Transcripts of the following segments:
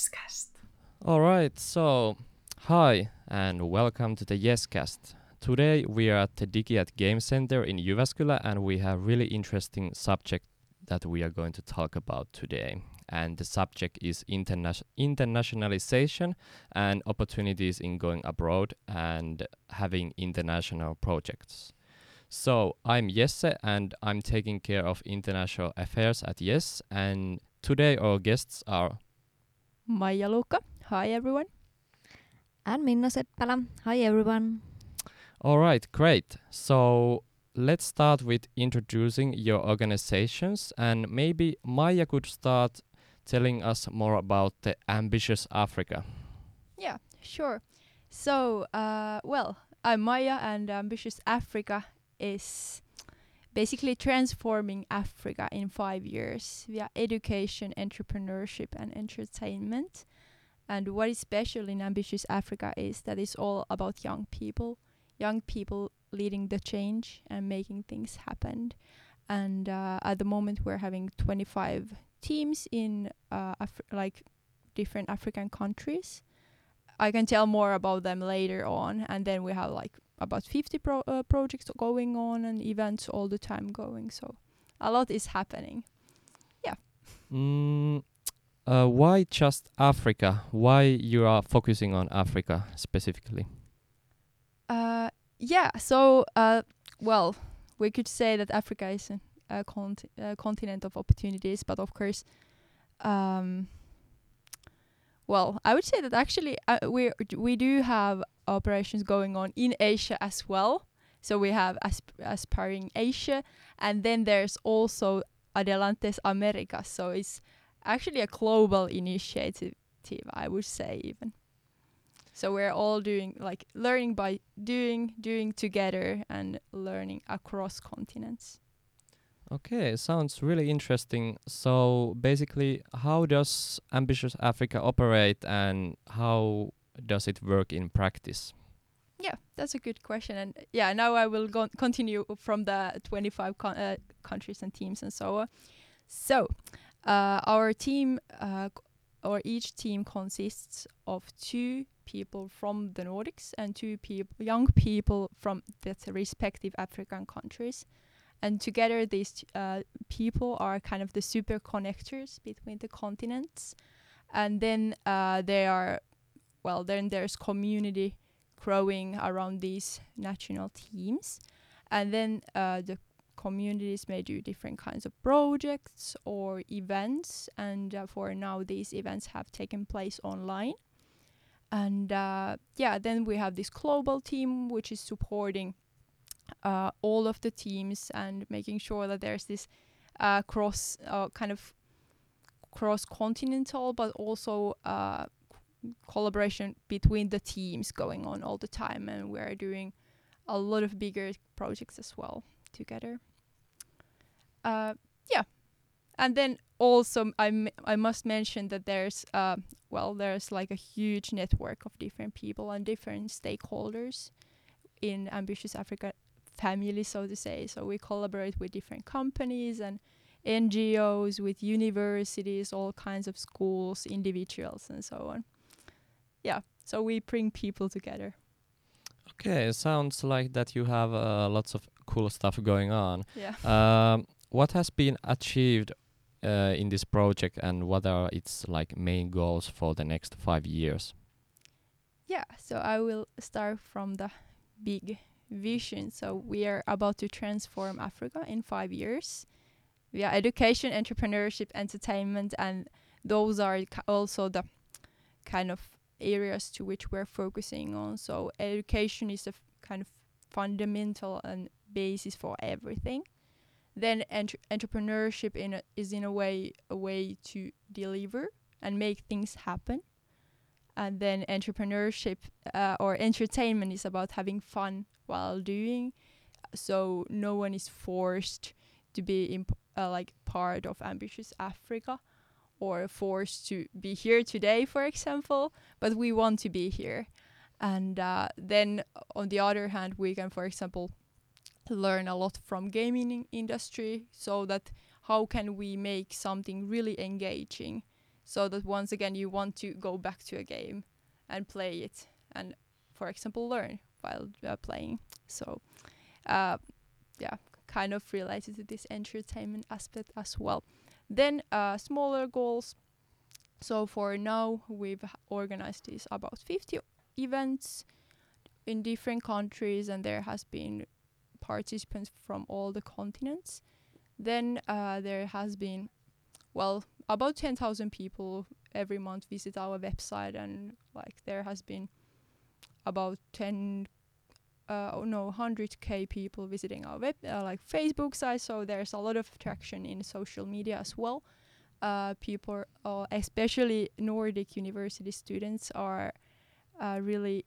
Yescast. All right, so hi and welcome to the Yescast. Today we are at the Digiat Game Center in Jyväskylä and we have really interesting subject that we are going to talk about today. And the subject is interna- internationalization and opportunities in going abroad and having international projects. So I'm Jesse and I'm taking care of international affairs at Yes and today our guests are Maija Luukka. Hi everyone. And Minna Seppälä. Hi everyone. All right, great. So let's start with introducing your organizations and maybe Maya could start telling us more about the Ambitious Africa. Yeah, sure. So, uh, well, I'm Maya, and Ambitious Africa is basically transforming Africa in five years via education, entrepreneurship, and entertainment. And what is special in Ambitious Africa is that it's all about young people, young people leading the change and making things happen. And uh, at the moment, we're having 25 teams in uh, Af- like different African countries. I can tell more about them later on, and then we have like about 50 pro- uh, projects going on and events all the time going. So a lot is happening. Yeah. Mm, uh, why just Africa? Why you are focusing on Africa specifically? Uh, yeah. So, uh, well, we could say that Africa is a, a, conti- a continent of opportunities, but of course, um, well, I would say that actually uh, we we do have operations going on in Asia as well. So we have asp- aspiring Asia, and then there's also Adelantes America. So it's actually a global initiative, I would say even. So we're all doing like learning by doing, doing together, and learning across continents. Okay, sounds really interesting. So basically, how does Ambitious Africa operate and how does it work in practice? Yeah, that's a good question. And yeah, now I will go continue from the 25 con- uh, countries and teams and so on. So, uh, our team, uh, or each team consists of two people from the Nordics and two people, young people from the respective African countries. And together, these uh, people are kind of the super connectors between the continents. And then uh, they are, well, then there's community growing around these national teams. And then uh, the communities may do different kinds of projects or events. And uh, for now, these events have taken place online. And uh, yeah, then we have this global team which is supporting uh, all of the teams and making sure that there's this uh, cross uh, kind of cross continental, but also uh, collaboration between the teams going on all the time. And we're doing a lot of bigger projects as well together. Uh, yeah. And then also I, I must mention that there's uh, well there's like a huge network of different people and different stakeholders in ambitious africa family so to say so we collaborate with different companies and ngos with universities all kinds of schools individuals and so on yeah so we bring people together Okay, it sounds like that you have uh, lots of cool stuff going on. yeah Um, what has been achieved uh, in this project, and what are its like main goals for the next five years? yeah so i will start from the big vision. So we are about to transform africa in five years. Via education entrepreneurship entertainment and those are also the kind of areas to which we're focusing on. So education is a kind of fundamental and basis for everything. Then entre- entrepreneurship in a, is in a way a way to deliver and make things happen. And then entrepreneurship uh, or entertainment is about having fun while doing. So no one is forced to be uh, like part of ambitious africa or forced to be here today for example but we want to be here. And uh, then on the other hand we can for example learn a lot from gaming industry so that how can we make something really engaging so that once again you want to go back to a game and play it and for example learn while uh, playing. So uh, yeah kind of related to this entertainment aspect as well. Then uh, smaller goals. So for now we've organized this about 50 events in different countries and there has been participants from all the continents. Then uh, there has been well about 10,000 people every month visit our website and like there has been about 10 uh, oh no 100k people visiting our web uh, like facebook site so there's a lot of traction in social media as well uh, people uh, especially nordic university students are uh, really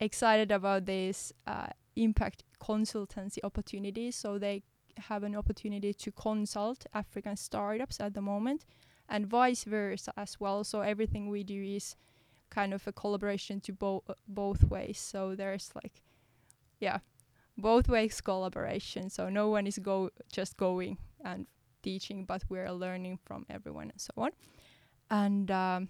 excited about this uh, impact consultancy opportunities so they have an opportunity to consult african startups at the moment and vice versa as well. So everything we do is kind of a collaboration to both both ways. So there's like, yeah, both ways collaboration. So no one is go just going and teaching, but we're learning from everyone and so on. And um,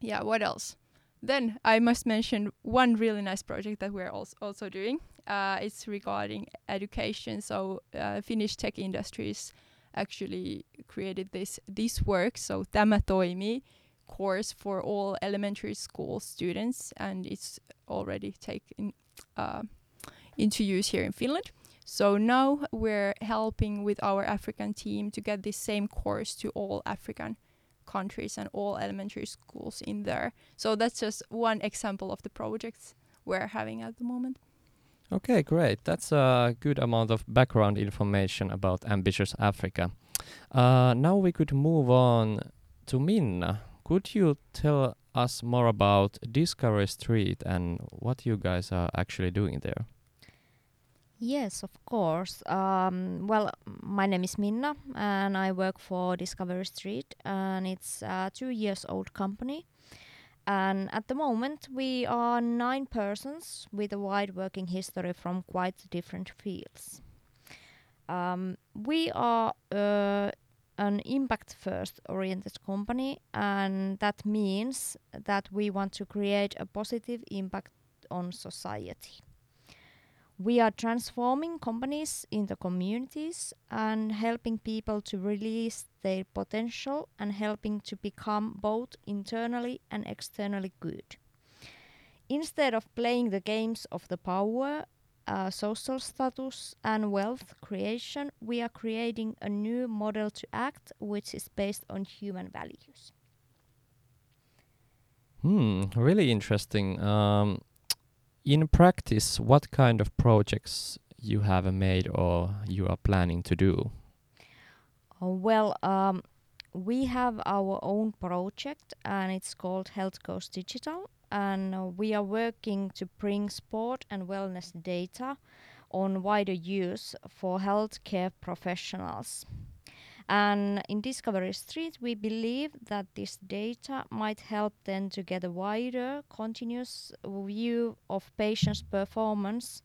yeah, what else? Then I must mention one really nice project that we're also also doing. Uh, it's regarding education. So uh, Finnish tech industries actually created this this work. So Tämä toimii course for all elementary school students, and it's already taken uh, into use here in Finland. So now we're helping with our African team to get this same course to all African countries and all elementary schools in there. So that's just one example of the projects we're having at the moment. Okay, great. That's a good amount of background information about Ambitious Africa. Uh, now we could move on to Minna. Could you tell us more about Discovery Street and what you guys are actually doing there? Yes, of course. Um, well, my name is Minna, and I work for Discovery Street, and it's a two years old company. And at the moment, we are nine persons with a wide working history from quite different fields. Um, we are uh, an impact first oriented company, and that means that we want to create a positive impact on society. We are transforming companies into communities and helping people to release their potential and helping to become both internally and externally good. Instead of playing the games of the power, uh, social status, and wealth creation, we are creating a new model to act which is based on human values. Hmm, really interesting. Um, in practice, what kind of projects you have made or you are planning to do? Uh, well, um, we have our own project and it's called Health Goes Digital. And uh, we are working to bring sport and wellness data on wider use for healthcare professionals. And in Discovery Street, we believe that this data might help them to get a wider, continuous view of patients' performance,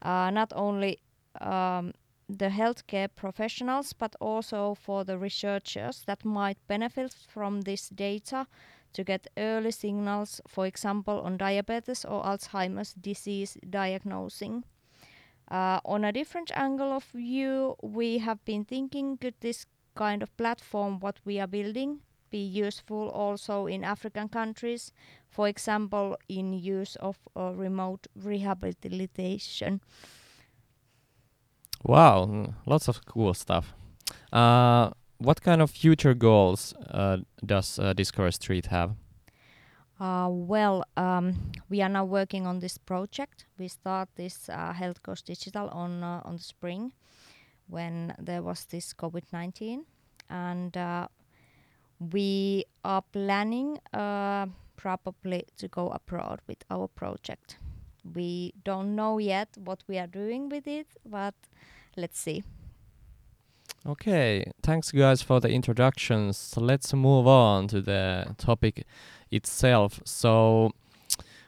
uh, not only um, the healthcare professionals, but also for the researchers that might benefit from this data to get early signals, for example, on diabetes or Alzheimer's disease diagnosing. Uh, on a different angle of view, we have been thinking could this kind of platform what we are building be useful also in African countries, for example, in use of uh, remote rehabilitation. Wow, lots of cool stuff. Uh, what kind of future goals uh, does uh, Discovery Street have? Uh, well, um, we are now working on this project. We start this uh, Health Goes Digital on uh, on the spring, when there was this COVID nineteen, and uh, we are planning uh, probably to go abroad with our project. We don't know yet what we are doing with it, but let's see. Okay, thanks guys for the introductions. Let's move on to the topic itself. So,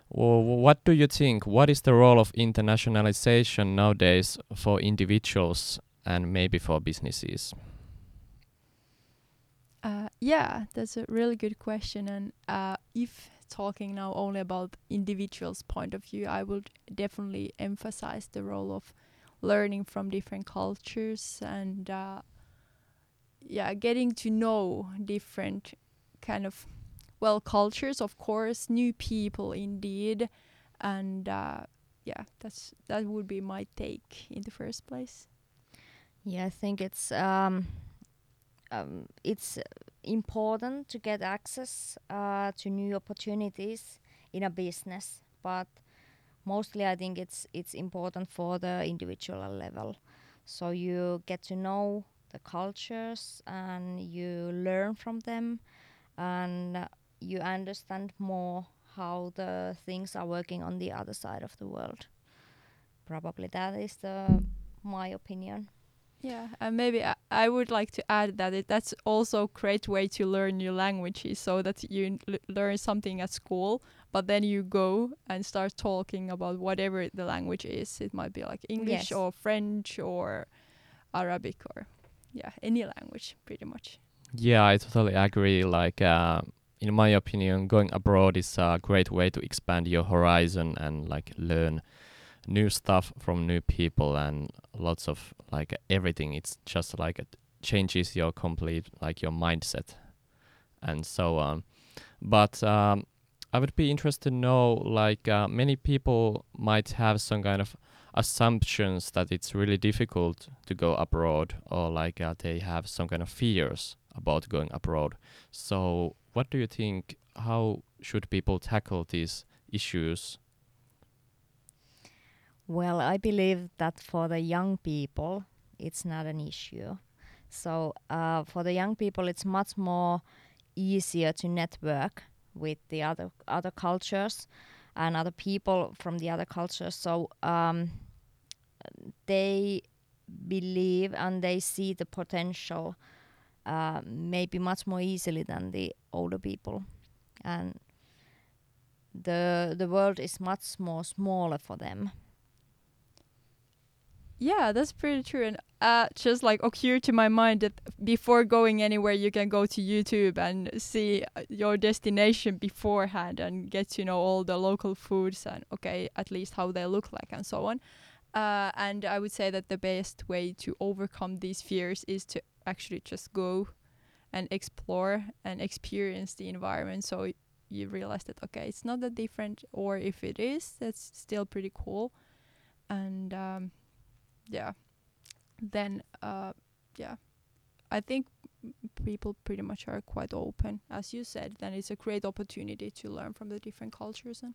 what do you think? What is the role of internationalization nowadays for individuals and maybe for businesses? Uh, Yeah, that's a really good question. And uh, if talking now only about individuals' point of view, I would definitely emphasize the role of learning from different cultures and uh, yeah, getting to know different kind of well cultures, of course, new people indeed, and uh, yeah, that's that would be my take in the first place. Yeah, I think it's um, um, it's important to get access uh, to new opportunities in a business, but mostly I think it's it's important for the individual level. So you get to know the cultures and you learn from them, and you understand more how the things are working on the other side of the world. Probably that is the my opinion. Yeah, and maybe I, I would like to add that it, that's also a great way to learn new languages, so that you n- l- learn something at school, but then you go and start talking about whatever the language is. It might be like English Yes. or French or Arabic or yeah, any language pretty much. Yeah, I totally agree. Like, uh, in my opinion, going abroad is a great way to expand your horizon and like learn new stuff from new people and lots of like everything. It's just like it changes your complete like your mindset and so on. But um, I would be interested to know like uh, many people might have some kind of assumptions that it's really difficult to go abroad or like uh, they have some kind of fears about going abroad. So, what do you think? How should people tackle these issues? Well, I believe that for the young people, it's not an issue. So uh, for the young people, it's much more easier to network with the other other cultures and other people from the other cultures. So um, they believe and they see the potential uh, maybe much more easily than the older people, and the the world is much more smaller for them. Yeah, that's pretty true. And uh, just like occurred to my mind that before going anywhere, you can go to YouTube and see uh, your destination beforehand and get to know all the local foods and okay, at least how they look like and so on. Uh, and I would say that the best way to overcome these fears is to actually just go and explore and experience the environment. So you realize that okay, it's not that different, or if it is, that's still pretty cool. And um, yeah. Then uh yeah. I think people pretty much are quite open. As you said then it's a great opportunity to learn from the different cultures and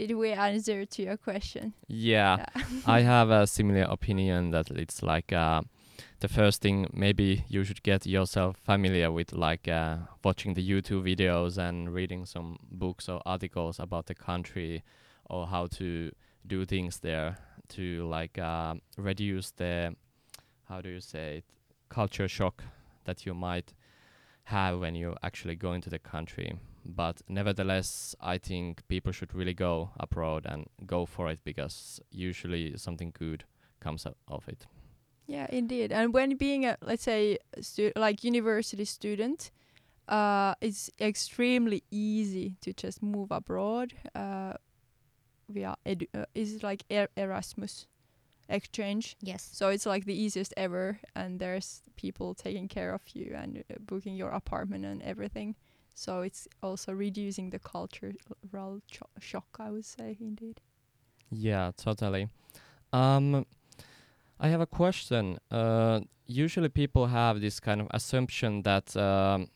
did we answer to your question? Yeah, I have a similar opinion that it's like uh, the first thing maybe you should get yourself familiar with like uh, watching the YouTube videos and reading some books or articles about the country or how to do things there to like uh, reduce the how do you say it culture shock that you might have when you actually go into the country. But nevertheless i think people should really go abroad and go for it because usually something good comes out of it. Yeah indeed. And when being a let's say stu- like university student uh it's extremely easy to just move abroad uh via edu- uh, is it like er- erasmus exchange Yes. So it's like the easiest ever, and there's people taking care of you and uh, booking your apartment and everything. So it's also reducing the cultural cho- shock, I would say, indeed. Yeah, totally. Um, I have a question. Uh, usually people have this kind of assumption that um,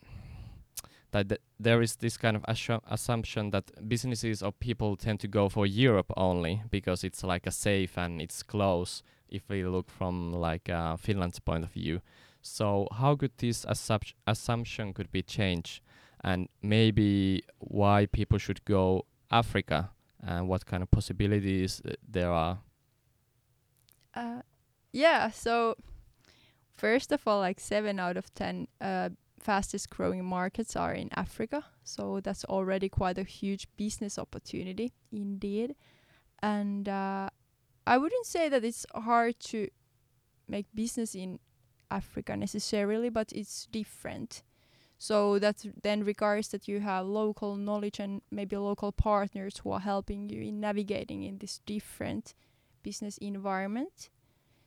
that th- there is this kind of assu- assumption that businesses or people tend to go for Europe only because it's like a safe and it's close. If we look from like uh, Finland's point of view, so how could this assup- assumption could be changed, and maybe why people should go Africa and what kind of possibilities uh, there are. Uh, yeah. So first of all, like seven out of ten uh, fastest growing markets are in Africa. So that's already quite a huge business opportunity, indeed. And uh, I wouldn't say that it's hard to make business in Africa necessarily, but it's different. So that then requires that you have local knowledge and maybe local partners who are helping you in navigating in this different business environment.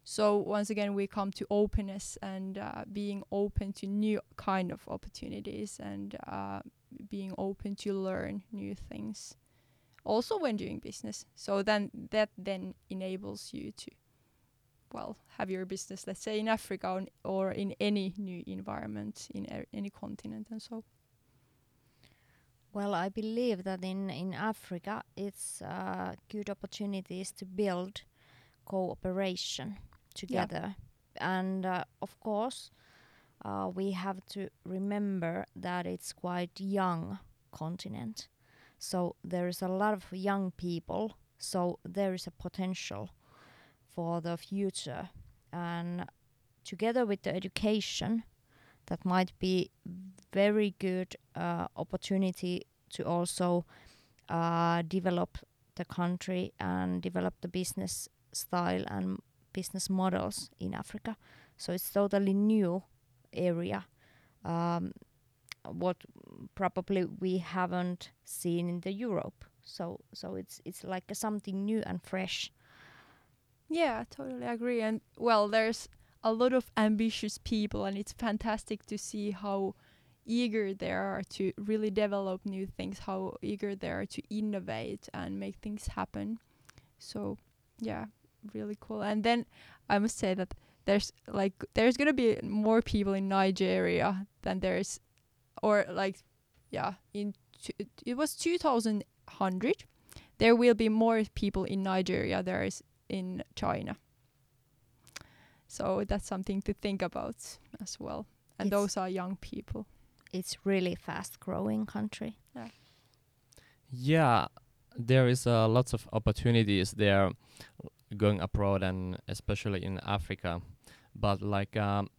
So once again, we come to openness and uh, being open to new kind of opportunities and uh, being open to learn new things. Also when doing business. So then that then enables you to, well, have your business, let's say in Africa or, or in any new environment in a- any continent and so. Well, I believe that in, in Africa it's uh, good opportunities to build cooperation together. And uh, of course, uh, we have to remember that it's quite young continent. So there is a lot of young people. So there is a potential for the future. And together with the education, that might be very good uh, opportunity to also uh, develop the country and develop the business style and business models in Africa. So it's totally new area. Um, what probably we haven't seen in the Europe. So so it's it's like something new and fresh. Yeah, I totally agree. And well, there's a lot of ambitious people, and it's fantastic to see how eager they are to really develop new things, how eager they are to innovate and make things happen. So, yeah, really cool. And then I must say that there's like there's gonna be more people in Nigeria than there's, or like, yeah, in t- it was 2100. There will be more people in Nigeria there is in China. So that's something to think about as well. And It's- those are young people. It's really fast growing country. Yeah, there is uh, lots of opportunities there going abroad and especially in Africa. But like um,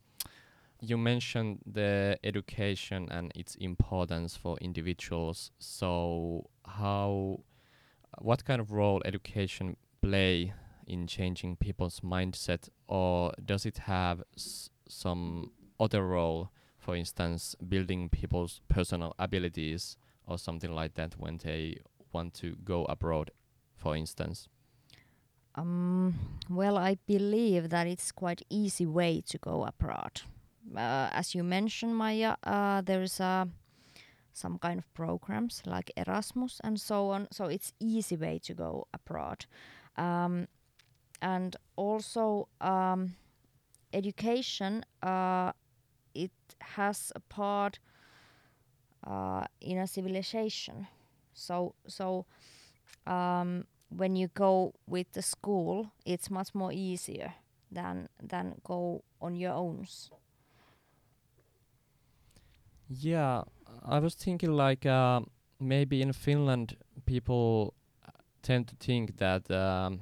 you mentioned the education and its importance for individuals. So how what kind of role education play in changing people's mindset or does it have s- some other role for instance building people's personal abilities or something like that when they want to go abroad, for instance? Um, well, I believe that it's quite easy way to go abroad. Uh, as you mentioned, Maya, uh, there's uh, some kind of programs like Erasmus and so on. So it's easy way to go abroad, um, and also um, education. Uh, it has a part uh, in a civilization. So so. Um, when you go with the school, it's much more easier than than go on your own. Yeah, I was thinking like uh, maybe in Finland people uh, tend to think that um,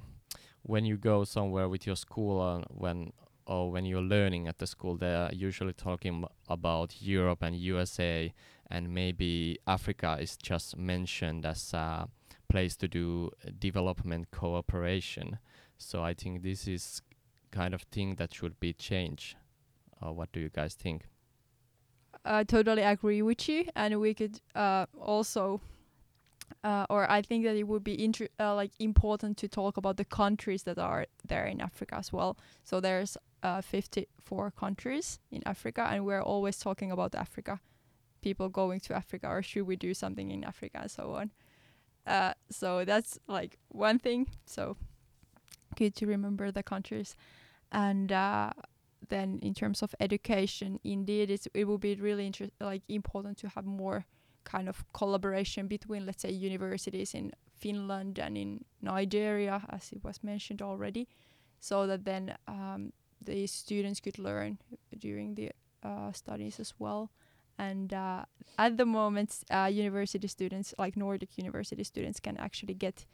when you go somewhere with your school or when or when you're learning at the school, they are usually talking about Europe and USA, and maybe Africa is just mentioned as a place to do uh, development cooperation. So I think this is kind of thing that should be changed. Uh, what do you guys think? I totally agree with you, and we could uh, also, uh, or I think that it would be inter- uh, like important to talk about the countries that are there in Africa as well. So there's uh, 54 countries in Africa, and we're always talking about Africa, people going to Africa, or should we do something in Africa, and so on. Uh, so that's like one thing. So good to remember the countries, and uh, then in terms of education, indeed, it's, it will be really inter- like important to have more kind of collaboration between, let's say, universities in Finland and in Nigeria, as it was mentioned already, so that then um, the students could learn during the uh, studies as well. And uh, at the moment, uh, university students, like Nordic university students, can actually get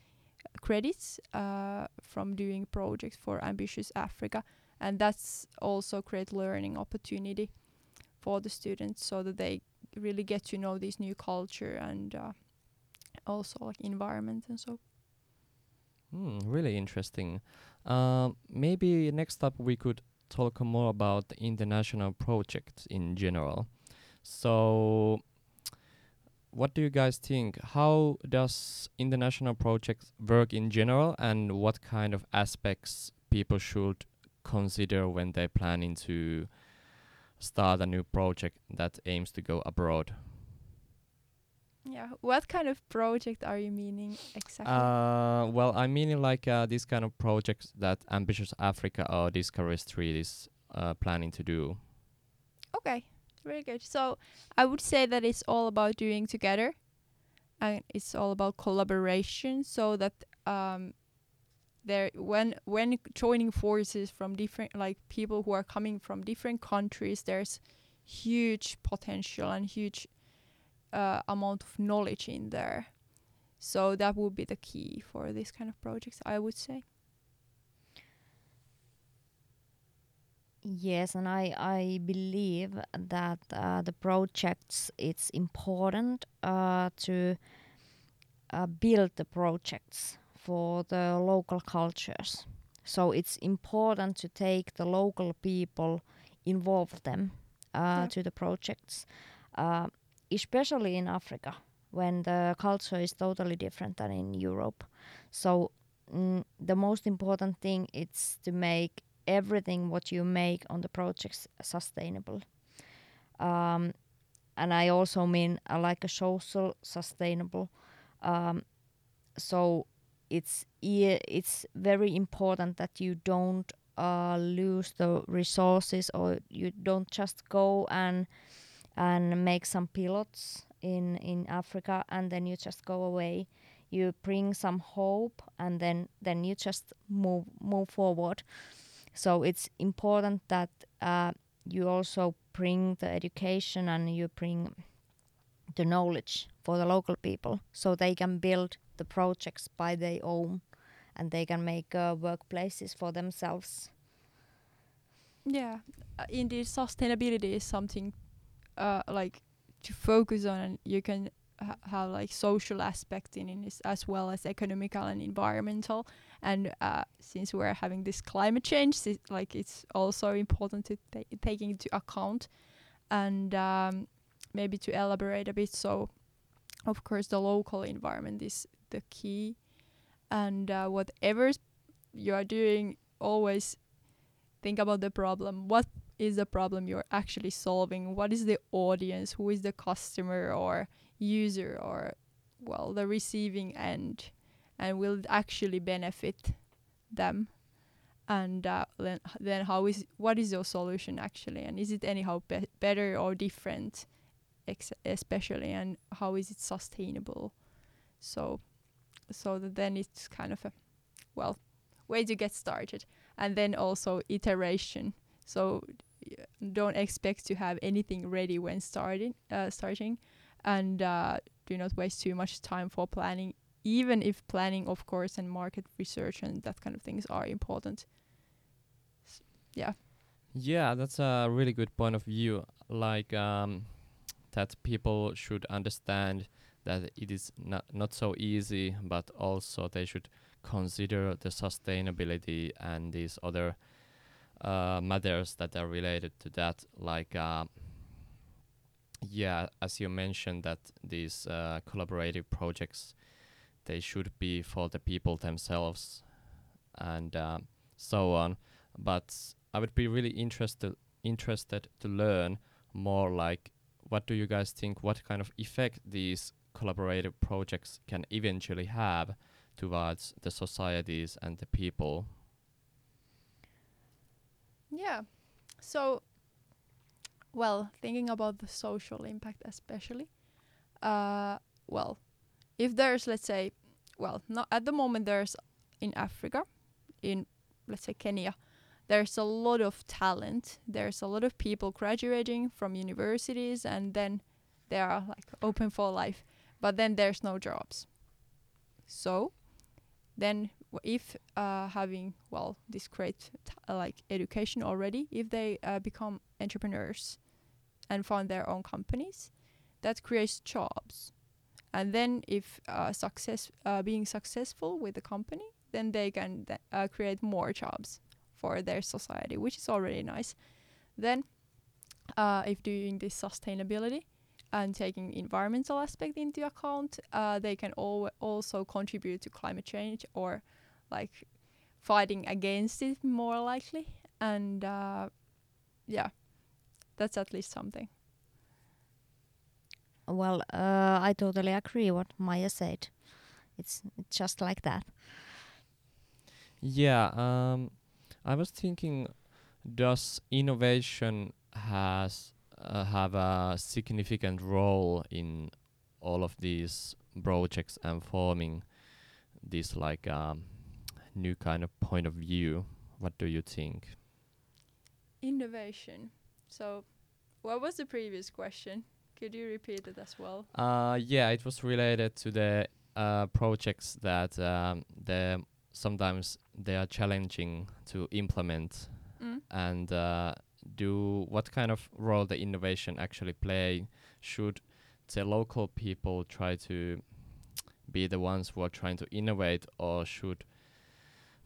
credits uh, from doing projects for Ambitious Africa and that's also great learning opportunity for the students so that they really get to know this new culture and uh, also like environment and so Hmm, really interesting. Um, maybe next up we could talk more about international projects in general. So, what do you guys think? How does international projects work in general, and what kind of aspects people should consider when they're planning to start a new project that aims to go abroad? Yeah. What kind of project are you meaning exactly? Uh, well, I mean like uh, these kind of projects that Ambitious Africa or Discovery Street is uh, planning to do. okay. Very good. So I would say that it's all about doing together, and it's all about collaboration. So that um, there when when joining forces from different like people who are coming from different countries, there's huge potential and huge uh, amount of knowledge in there. So that would be the key for this kind of projects, I would say. Yes, and I, I believe that uh, the projects it's important uh, to uh, build the projects for the local cultures. So it's important to take the local people, involve them uh, Yeah. to the projects, uh, especially in Africa when the culture is totally different than in Europe. So mm, the most important thing is to make everything what you make on the projects sustainable. Um, and I also mean uh, like a social sustainable. Um, so it's it's very important that you don't uh, lose the resources or you don't just go and and make some pilots in in Africa and then you just go away. You bring some hope and then then you just move move forward. So it's important that uh, you also bring the education and you bring the knowledge for the local people so they can build the projects by their own and they can make uh, workplaces for themselves. Yeah, uh, indeed, sustainability is something uh, like to focus on, and you can ha- have like social aspect in it as well as economical and environmental. And uh, since we're having this climate change, like it's also important to ta- take into account, and um, maybe to elaborate a bit. So, of course, the local environment is the key, and uh, whatever you are doing, always think about the problem. What is the problem you're actually solving? What is the audience? Who is the customer or user or well the receiving end? And will actually benefit them? And uh, then then how is what is your solution actually? And is it anyhow be- better or different? Ex- especially and how is it sustainable? So so that then it's kind of a well way to get started and then also iteration so don't expect to have anything ready when starting uh, starting and uh, do not waste too much time for planning even if planning of course and market research and that kind of things are important yeah Yeah, that's a really good point of view. Like um, that people should understand that it is not not so easy, but also they should consider the sustainability and these other uh, matters that are related to that. Like, uh, yeah, as you mentioned, that these uh, collaborative projects they should be for the people themselves, and um, so on. But I would be really interested interested to learn more like what do you guys think what kind of effect these collaborative projects can eventually have towards the societies and the people? Yeah. So well thinking about the social impact especially uh well if there's let's say well not at the moment there's in africa in let's say kenya there's a lot of talent there's a lot of people graduating from universities and then they are like open for life but then there's no jobs. So then if uh, having well this great like education already if they uh, become entrepreneurs and found their own companies that creates jobs and then if uh, success uh, being successful with the company then they can th- uh, create more jobs for their society, which is already nice. Then, uh, if doing this sustainability and taking environmental aspect into account, uh, they can al- also contribute to climate change or like fighting against it more likely. And uh, yeah, that's at least something. Well, uh, I totally agree what Maya said. It's, it's just like that. Yeah, um, I was thinking, does innovation has uh, have a significant role in all of these projects and forming this like um, new kind of point of view? What do you think? Innovation. So, what was the previous question? Could you repeat it as well? Uh, yeah, it was related to the uh, projects that um, the sometimes they are challenging to implement Mm. and uh, do what kind of role the innovation actually play should the local people try to be the ones who are trying to innovate or should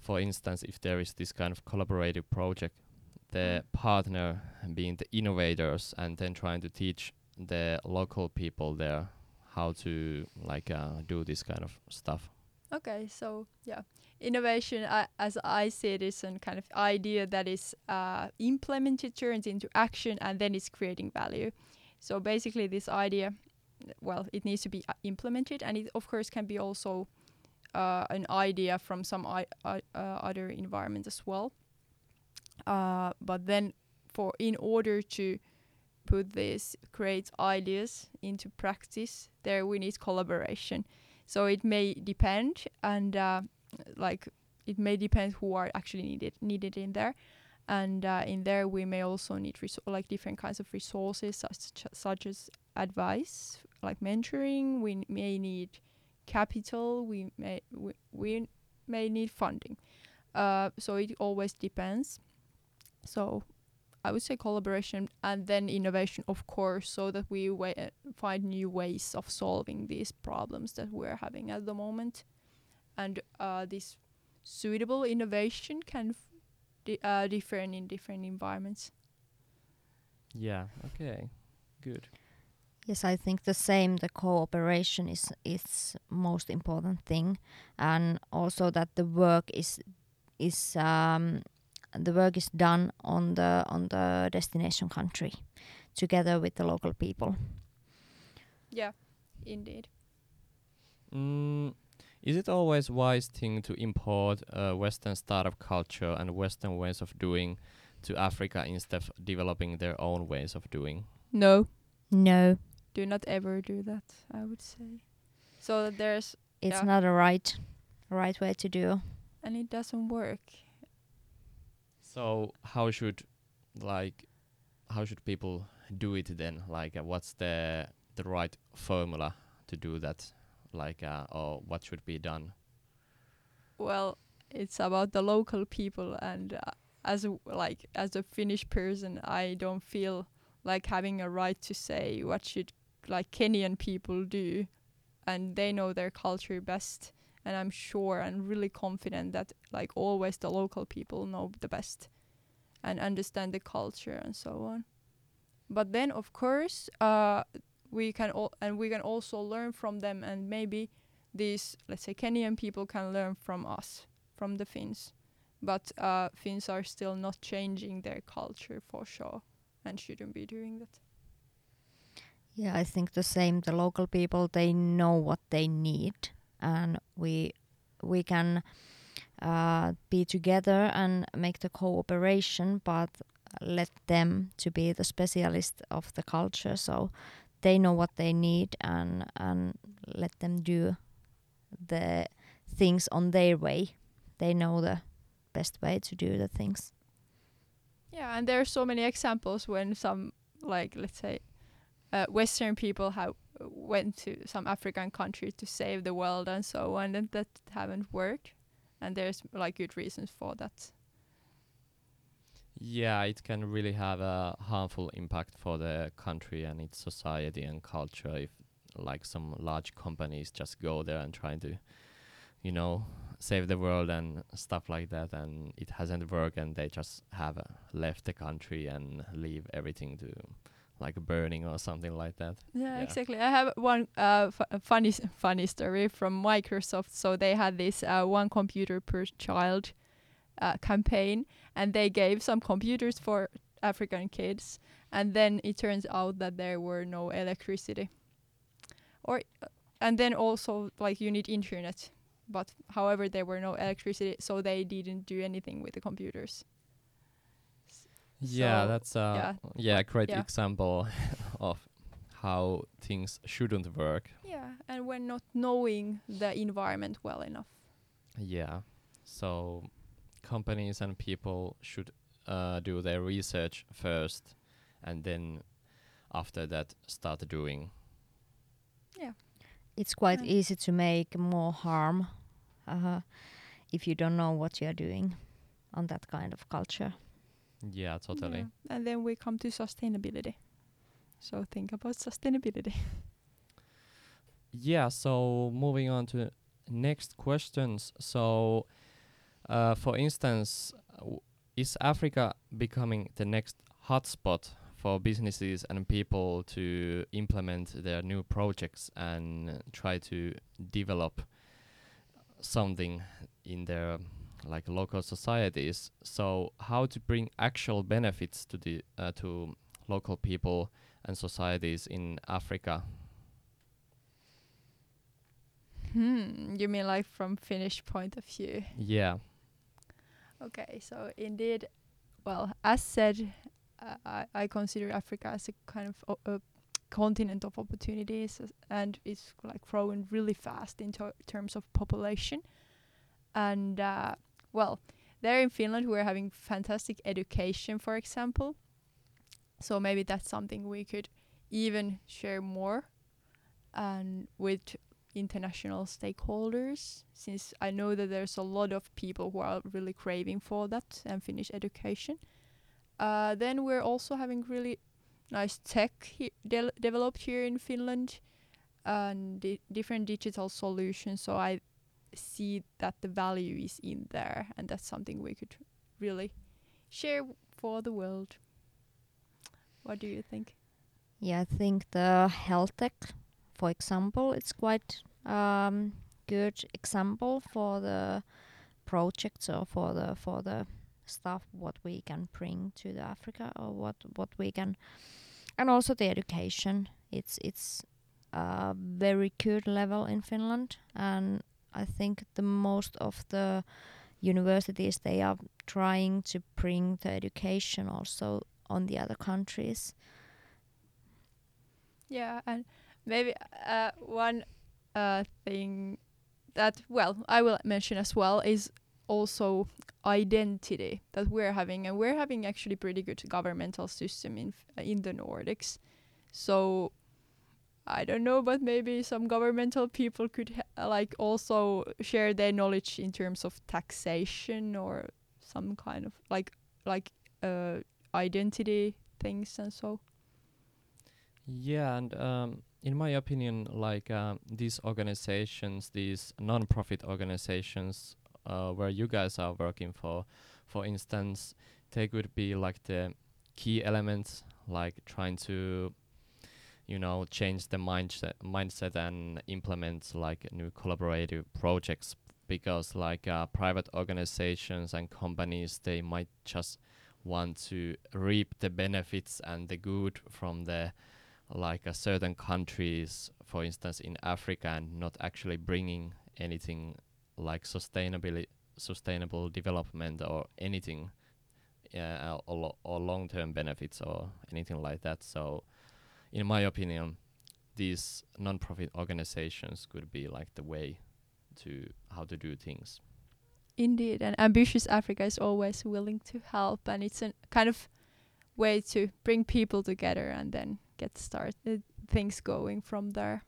for instance if there is this kind of collaborative project the Mm. partner being the innovators and then trying to teach the local people there how to like uh, do this kind of stuff Okay, so yeah, innovation, uh, as I see it, is a kind of idea that is uh, implemented, turns into action, and then it's creating value. So basically, this idea, well, it needs to be uh, implemented, and it of course can be also uh, an idea from some uh, other environment as well. But then, for in order to put this create ideas into practice, there we need collaboration. So it may depend, and uh, like it may depend who are actually needed needed in there, and uh, in there we may also need like different kinds of resources such such as advice, like mentoring. We may need capital. We may we, we may need funding. Uh, so it always depends. So I would say collaboration and then innovation, of course, so that we wa- find new ways of solving these problems that we're having at the moment. And uh, this suitable innovation can f- di- uh, differ in different environments. yeah okay good Yes, I think the same. The cooperation is is most important thing, and also that the work is is um, the work is done on the on the destination country, together with the local people. Yeah, indeed. Mm, is it always wise thing to import uh, Western startup culture and Western ways of doing to Africa instead of developing their own ways of doing? No, No, do not ever do that. I would say. So that there's it's Yeah. not a right right way to do. and it doesn't work. So how should like how should people do it then? Like uh, what's the the right formula to do that? Like uh, or what should be done? well it's about the local people and uh, as a, like as a finnish person i don't feel like having a right to say what should like kenyan people do and they know their culture best and i'm sure and really confident that like always the local people know the best and understand the culture and so on but then of course uh we can all and we can also learn from them and maybe these let's say Kenyan people can learn from us, from the Finns. But uh, Finns are still not changing their culture for sure and shouldn't be doing that. Yeah, I think the same. The local people they know what they need, and we we can uh, be together and make the cooperation, but let them to be the specialist of the culture, so they know what they need, and and let them do the things on their way. They know the best way to do the things. Yeah, and there are so many examples when some like let's say uh, Western people have went to some African country to save the world and so on, and that haven't worked. And there's like good reasons for that. Yeah, it can really have a harmful impact for the country and its society and culture if like some large companies just go there and trying to you know save the world and stuff like that, and it hasn't worked, and they just have uh, left the country and leave everything to like burning or something like that. Yeah, Yeah. exactly. I have one uh, funny funny story from Microsoft. So they had this uh, one computer per child uh, campaign, and they gave some computers for African kids, and then it turns out that there were no electricity, or and then also like you need internet, but however there were no electricity, so they didn't do anything with the computers. Yeah, So, that's uh yeah. yeah, a great Yeah. example of how things shouldn't work. Yeah, and when not knowing the environment well enough. Yeah. So companies and people should uh, do their research first and then after that start doing. Yeah, it's quite Yeah. easy to make more harm uh, if you don't know what you're doing on that kind of culture. Yeah, totally. Yeah. And then we come to sustainability. So think about sustainability. Yeah, so moving on to next questions. So uh, for instance, is Africa becoming the next hotspot for businesses and people to implement their new projects and try to develop something in their like local societies? So how to bring actual benefits to the uh, to local people and societies in Africa Hmm. You mean like from Finnish point of view? Yeah. Okay. So indeed, well, as said, uh, I, I consider Africa as a kind of o- a continent of opportunities, and it's like growing really fast in ter- terms of population. And uh, well, there in Finland, we're having fantastic education, for example. So maybe that's something we could even share more, and with international stakeholders since I know that there's a lot of people who are really craving for that and Finnish education. Uh, then we're also having really nice tech he- de- developed here in Finland and di- different digital solutions. So I see that the value is in there and that's something we could really share for the world. What do you think? Yeah, I think the health tech, for example, it's quite um, good example for the projects or for the for the stuff what we can bring to the Africa or what what we can, and also the education. It's it's a very good level in Finland, and I think the most of the universities they are trying to bring the education also on the other countries. Yeah, and maybe uh, one uh, thing that well I will mention as well is also identity that we're having, and we're having actually pretty good governmental system in in the Nordics. So I don't know, but maybe some governmental people could ha- like also share their knowledge in terms of taxation or some kind of like like uh, identity things and so. Yeah, and um, in my opinion, like um, these organizations, these non-profit organizations, uh, where you guys are working for, for instance, they could be like the key elements, like trying to, you know, change the mindset, mindset and implement like new collaborative projects. Because like uh, private organizations and companies, they might just want to reap the benefits and the good from the like uh, certain countries, for instance, in Africa, and not actually bringing anything like sustainability, sustainable development or anything, uh, or, or long-term benefits or anything like that. So, in my opinion, these non-profit organizations could be like the way to how to do things. Indeed, and ambitious Africa is always willing to help, and it's a kind of way to bring people together and then get started things going from there.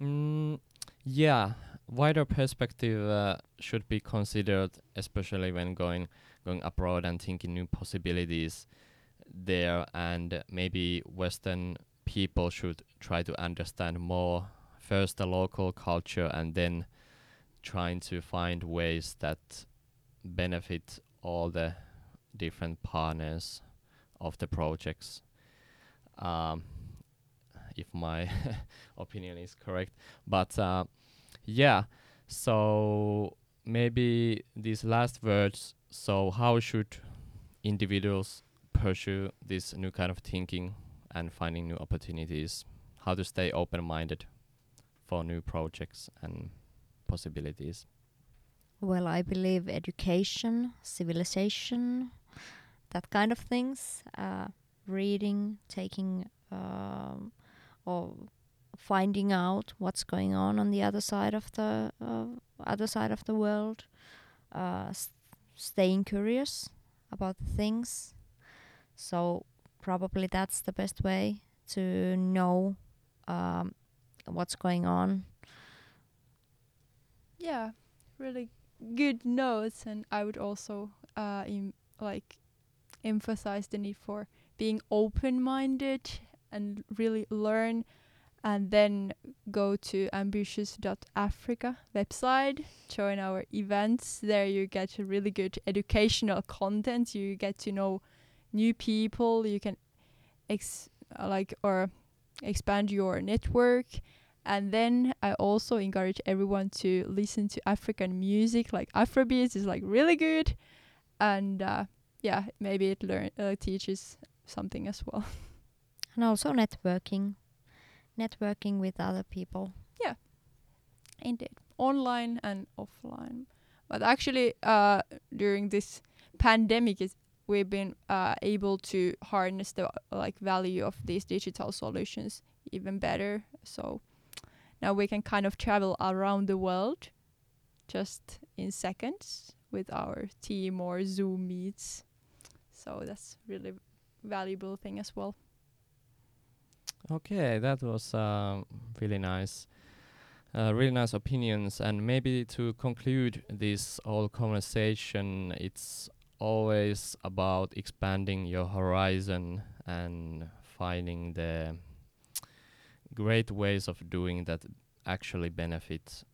Mm, yeah, wider perspective uh, should be considered, especially when going going abroad and thinking new possibilities there. And maybe Western people should try to understand more first the local culture and then trying to find ways that benefit all the different partners of the projects. Um, if my opinion is correct, but uh, yeah. So maybe these last words. So how should individuals pursue this new kind of thinking and finding new opportunities? How to stay open-minded for new projects and possibilities? Well, I believe education, civilization, that kind of things, uh, reading, taking um, or finding out what's going on on the other side of the uh, other side of the world, uh, staying curious about things. So probably that's the best way to know um, what's going on. Yeah, really good notes, and I would also uh, em- like emphasize the need for being open-minded and really learn, and then go to ambitious.africa website, join our events. There you get really good educational content. You get to know new people. You can ex uh, like or expand your network and then I also encourage everyone to listen to African music, like Afrobeats is like really good, and uh, yeah, maybe it learn uh, teaches something as well. And also networking, networking with other people. Yeah. Indeed, online and offline. But actually, uh, during this pandemic, is we've been uh, able to harness the like value of these digital solutions even better. So now we can kind of travel around the world just in seconds with our team or Zoom meets. So that's really valuable thing as well. Okay, that was um, really nice. Uh, really nice opinions, and maybe to conclude this whole conversation, it's always about expanding your horizon and finding the great ways of doing that actually benefit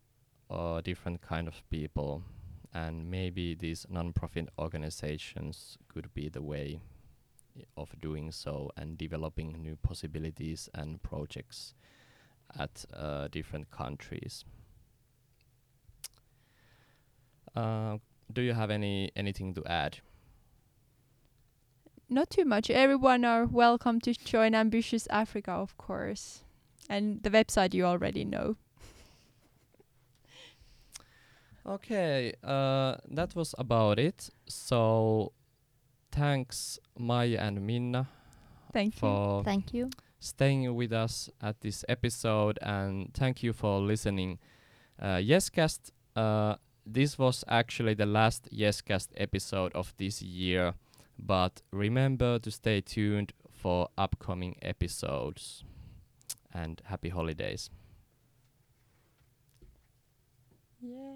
uh, different kind of people, and maybe these non-profit organizations could be the way of doing so and developing new possibilities and projects at uh, different countries. Uh, do you have any anything to add? Not too much. Everyone are welcome to join Ambitious Africa, of course. And the website you already know. Okay, uh, that was about it. So, thanks Maya and Minna Thank you. for Thank you. staying with us at this episode, and thank you for listening. Uh, Yescast, uh, this was actually the last YesCast episode of this year, but remember to stay tuned for upcoming episodes. And happy holidays. Yeah.